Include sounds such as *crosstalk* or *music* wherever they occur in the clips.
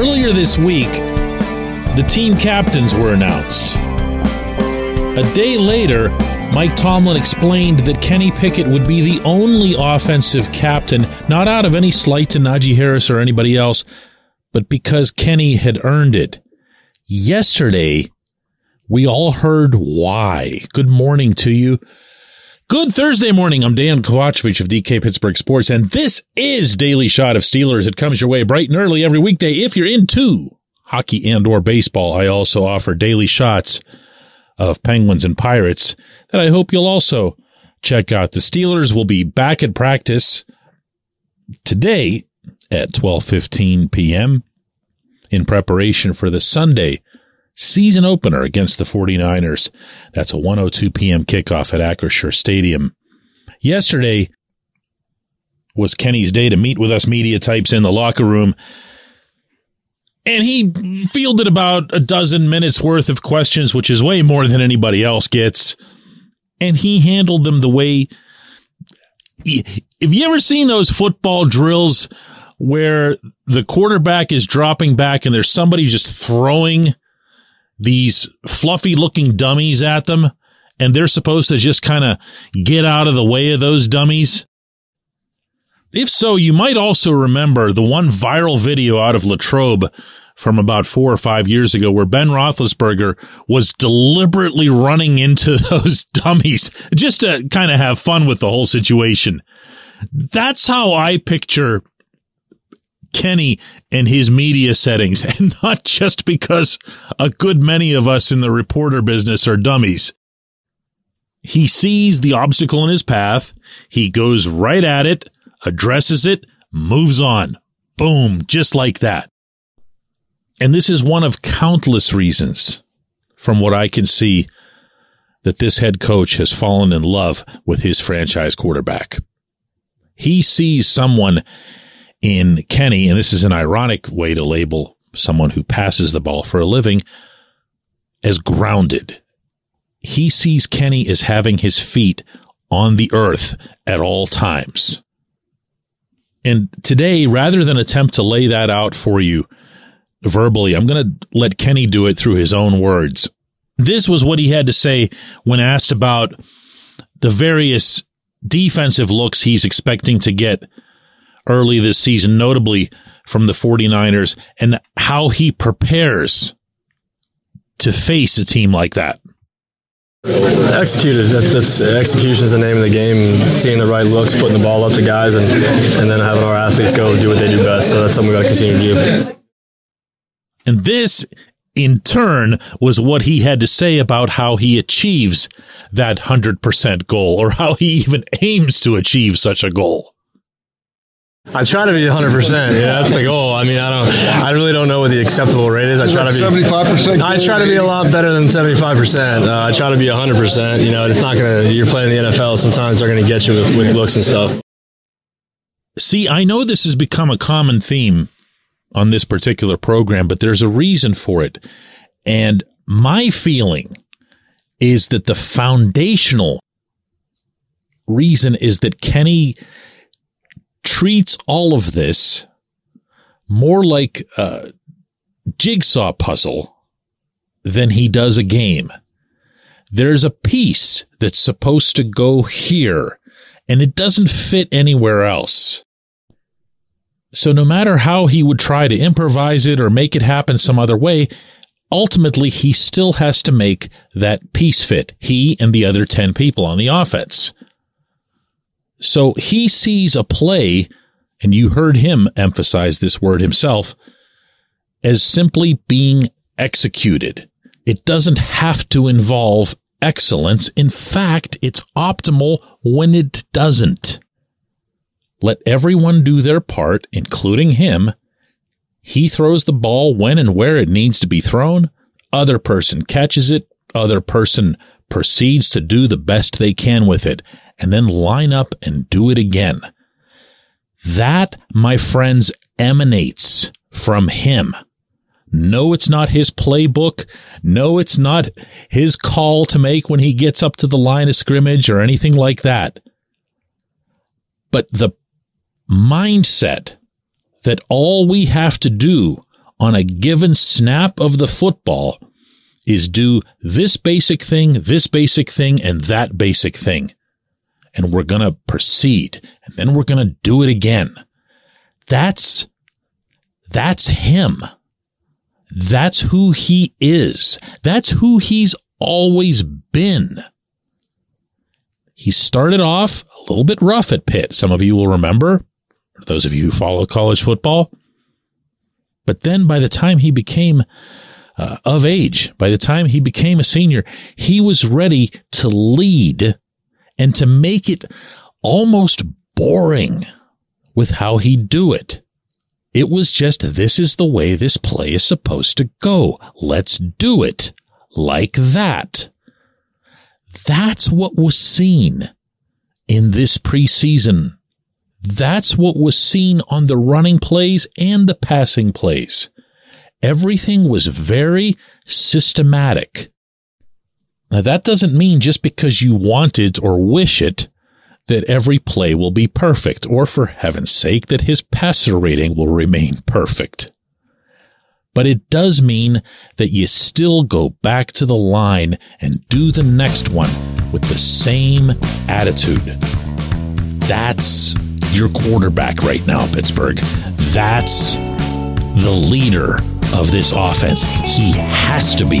Earlier this week, the team captains were announced. A day later, Mike Tomlin explained that Kenny Pickett would be the only offensive captain, not out of any slight to Najee Harris or anybody else, but because Kenny had earned it. Yesterday, we all heard why. Good morning to you. Good Thursday morning. I'm Dejan Kovacevic of DK Pittsburgh Sports, and this is Daily Shot of Steelers. It comes your way bright and early every weekday. If you're into hockey and or baseball, I also offer daily shots of Penguins and Pirates that I hope you'll also check out. The Steelers will be back at practice today at 12:15 p.m. in preparation for the Sunday season opener against the 49ers. That's a 102 p.m. kickoff at Acrisure Stadium. Yesterday was Kenny's day to meet with us media types in the locker room. And he fielded about a dozen minutes worth of questions, which is way more than anybody else gets. And he handled them the way. Have you ever seen those football drills where the quarterback is dropping back and there's somebody just throwing these fluffy looking dummies at them and they're supposed to just kind of get out of the way of those dummies? If so, you might also remember the one viral video out of Latrobe from about four or five years ago where Ben Roethlisberger was deliberately running into *laughs* those dummies just to kind of have fun with the whole situation. That's how I picture Kenny and his media settings, *laughs* and not just because a good many of us in the reporter business are dummies. He sees the obstacle in his path, he goes right at it, addresses it, moves on. Boom, just like that. And this is one of countless reasons, from what I can see, that this head coach has fallen in love with his franchise quarterback. He sees someone in Kenny, and this is an ironic way to label someone who passes the ball for a living, as grounded. He sees Kenny as having his feet on the earth at all times. And today, rather than attempt to lay that out for you verbally, I'm going to let Kenny do it through his own words. This was what he had to say when asked about the various defensive looks he's expecting to get early this season, notably from the 49ers, and how he prepares to face a team like that. Executed. That's, that's execution is the name of the game. Seeing the right looks, putting the ball up to guys, and and then having our athletes go do what they do best. So that's something we got to continue to do. And this, in turn, was what he had to say about how he achieves that hundred percent goal, or how he even aims to achieve such a goal. I try to be 100. percent Yeah, that's the goal. I mean, I don't. I really don't know what the acceptable rate is. I try to be 75 percent. I try to be a lot better than 75 percent. Uh, I try to be 100 percent. You know, it's not gonna. You're playing the NFL. Sometimes they're gonna get you with, with looks and stuff. See, I know this has become a common theme on this particular program, but there's a reason for it. And my feeling is that the foundational reason is that Kenny treats all of this more like a jigsaw puzzle than he does a game. There's a piece that's supposed to go here and it doesn't fit anywhere else. So no matter how he would try to improvise it or make it happen some other way, ultimately he still has to make that piece fit. He and the other 10 people on the offense. So he sees a play, and you heard him emphasize this word himself, as simply being executed. It doesn't have to involve excellence. In fact, it's optimal when it doesn't. Let everyone do their part, including him. He throws the ball when and where it needs to be thrown. Other person catches it. Other person proceeds to do the best they can with it and then line up and do it again. That, my friends, emanates from him. No, it's not his playbook. No, it's not his call to make when he gets up to the line of scrimmage or anything like that. But the mindset that all we have to do on a given snap of the football is do this basic thing, this basic thing, and that basic thing. And we're going to proceed and then we're going to do it again. That's, that's him. That's who he is. That's who he's always been. He started off a little bit rough at Pitt. Some of you will remember, those of you who follow college football. But then by the time he became uh, of age, by the time he became a senior, he was ready to lead and to make it almost boring with how he'd do it. It was just, this is the way this play is supposed to go. Let's do it like that. That's what was seen in this preseason. That's what was seen on the running plays and the passing plays. Everything was very systematic. Now that doesn't mean just because you want it or wish it that every play will be perfect, or for heaven's sake, that his passer rating will remain perfect. But it does mean that you still go back to the line and do the next one with the same attitude. That's your quarterback right now, Pittsburgh. That's the leader of this offense. He has to be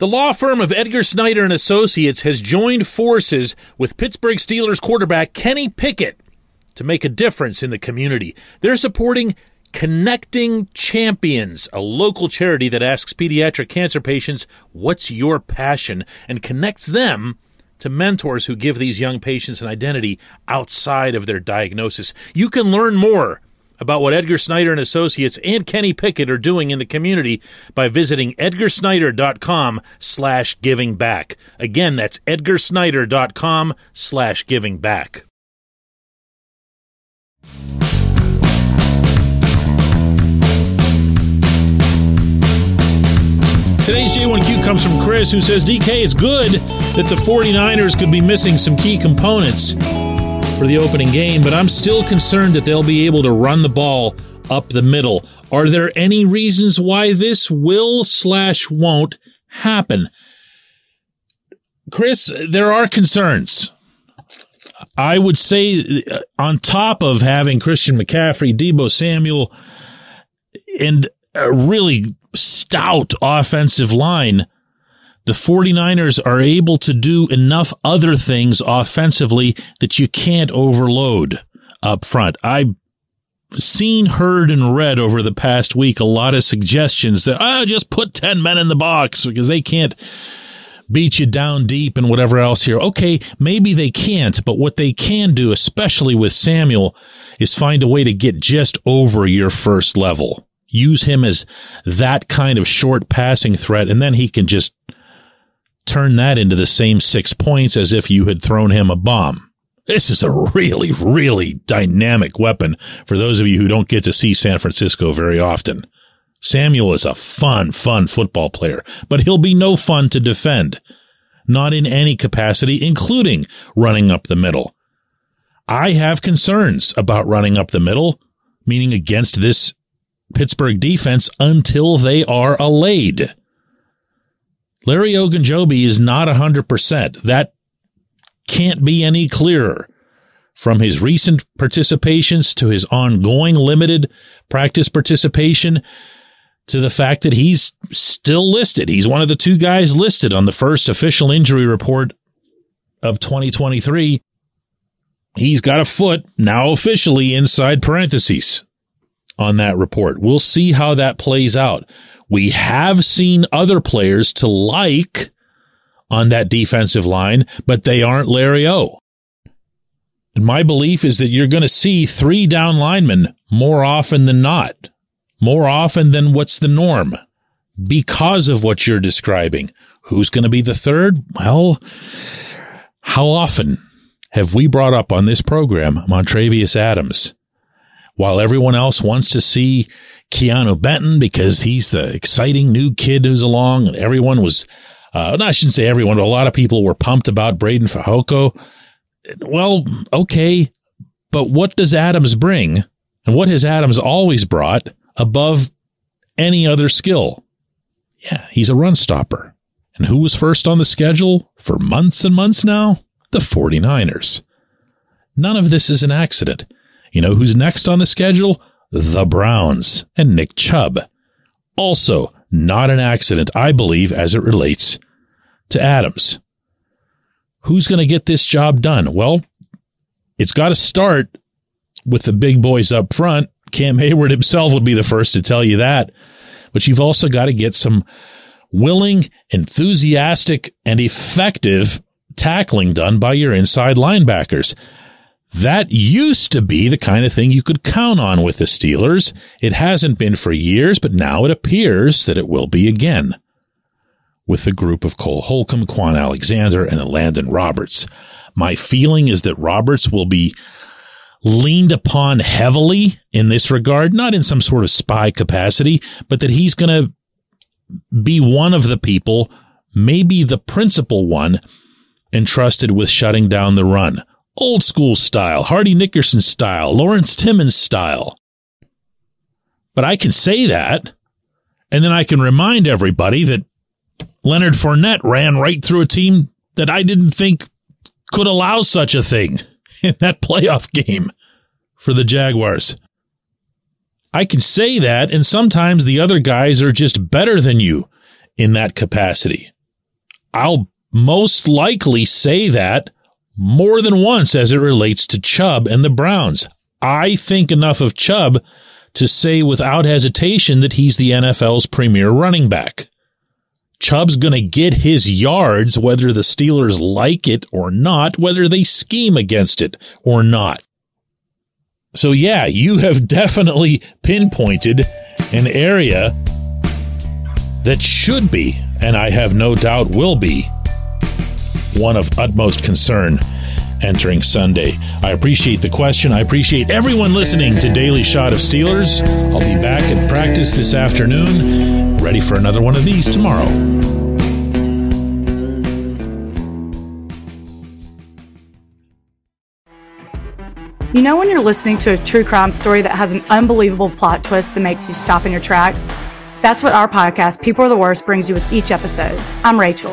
The law firm of Edgar Snyder and Associates has joined forces with Pittsburgh Steelers quarterback Kenny Pickett to make a difference in the community. They're supporting Connecting Champions, a local charity that asks pediatric cancer patients, What's your passion? and connects them to mentors who give these young patients an identity outside of their diagnosis. You can learn more about what Edgar Snyder and Associates and Kenny Pickett are doing in the community by visiting edgarsnyder.com slash giving back. Again, that's edgarsnyder.com slash giving back. Today's J1Q comes from Chris, who says, DK, it's good that the 49ers could be missing some key components for the opening game, but I'm still concerned that they'll be able to run the ball up the middle. Are there any reasons why this will slash won't happen? Chris, there are concerns. I would say, uh, on top of having Christian McCaffrey, Deebo Samuel, and a really stout offensive line, the 49ers are able to do enough other things offensively that you can't overload up front. I've seen, heard, and read over the past week a lot of suggestions that, oh, just put 10 men in the box because they can't beat you down deep and whatever else here. Okay, maybe they can't, but what they can do, especially with Samuel, is find a way to get just over your first level use him as that kind of short passing threat, and then he can just turn that into the same six points as if you had thrown him a bomb. This is a really, really dynamic weapon for those of you who don't get to see San Francisco very often. Samuel is a fun, fun football player, but he'll be no fun to defend. Not in any capacity, including running up the middle. I have concerns about running up the middle, meaning against this Pittsburgh defense until they are allayed. Larry Ogunjobi is not 100%. That can't be any clearer. From his recent participations to his ongoing limited practice participation to the fact that he's still listed. He's one of the two guys listed on the first official injury report of 2023. He's got a foot now officially inside parentheses on that report. We'll see how that plays out. We have seen other players to like on that defensive line, but they aren't Larry O. And my belief is that you're going to see three down linemen more often than not, more often than what's the norm because of what you're describing. Who's going to be the third? Well, how often have we brought up on this program Montravius Adams? While everyone else wants to see Keanu Benton because he's the exciting new kid who's along, and everyone was, uh, no, I shouldn't say everyone, but a lot of people were pumped about Breiden Fehoko. Well, okay, but what does Adams bring? And what has Adams always brought above any other skill? Yeah, he's a run stopper. And who was first on the schedule for months and months now? The 49ers. None of this is an accident. You know who's next on the schedule? The Browns and Nick Chubb. Also, not an accident, I believe, as it relates to Adams. Who's going to get this job done? Well, it's got to start with the big boys up front. Cam Heyward himself would be the first to tell you that. But you've also got to get some willing, enthusiastic, and effective tackling done by your inside linebackers. That used to be the kind of thing you could count on with the Steelers. It hasn't been for years, but now it appears that it will be again. With the group of Cole Holcomb, Kwon Alexander, and Landon Roberts. My feeling is that Roberts will be leaned upon heavily in this regard, not in some sort of spy capacity, but that he's going to be one of the people, maybe the principal one, entrusted with shutting down the run. Old school style, Hardy Nickerson style, Lawrence Timmons style. But I can say that, and then I can remind everybody that Leonard Fournette ran right through a team that I didn't think could allow such a thing *laughs* in that playoff game for the Jaguars. I can say that, and sometimes the other guys are just better than you in that capacity. I'll most likely say that more than once as it relates to Chubb and the Browns. I think enough of Chubb to say without hesitation that he's the NFL's premier running back. Chubb's going to get his yards whether the Steelers like it or not, whether they scheme against it or not. So, yeah, you have *laughs* definitely pinpointed an area that should be, and I have no doubt will be, one of utmost concern entering Sunday. I appreciate the question. I appreciate everyone listening to Daily Shot of Steelers. I'll be back at practice this afternoon ready for another one of these tomorrow. You know, when you're listening to a true crime story that has an unbelievable plot twist that makes you stop in your tracks? That's what our podcast, People Are the Worst, brings you with each episode. I'm Rachel.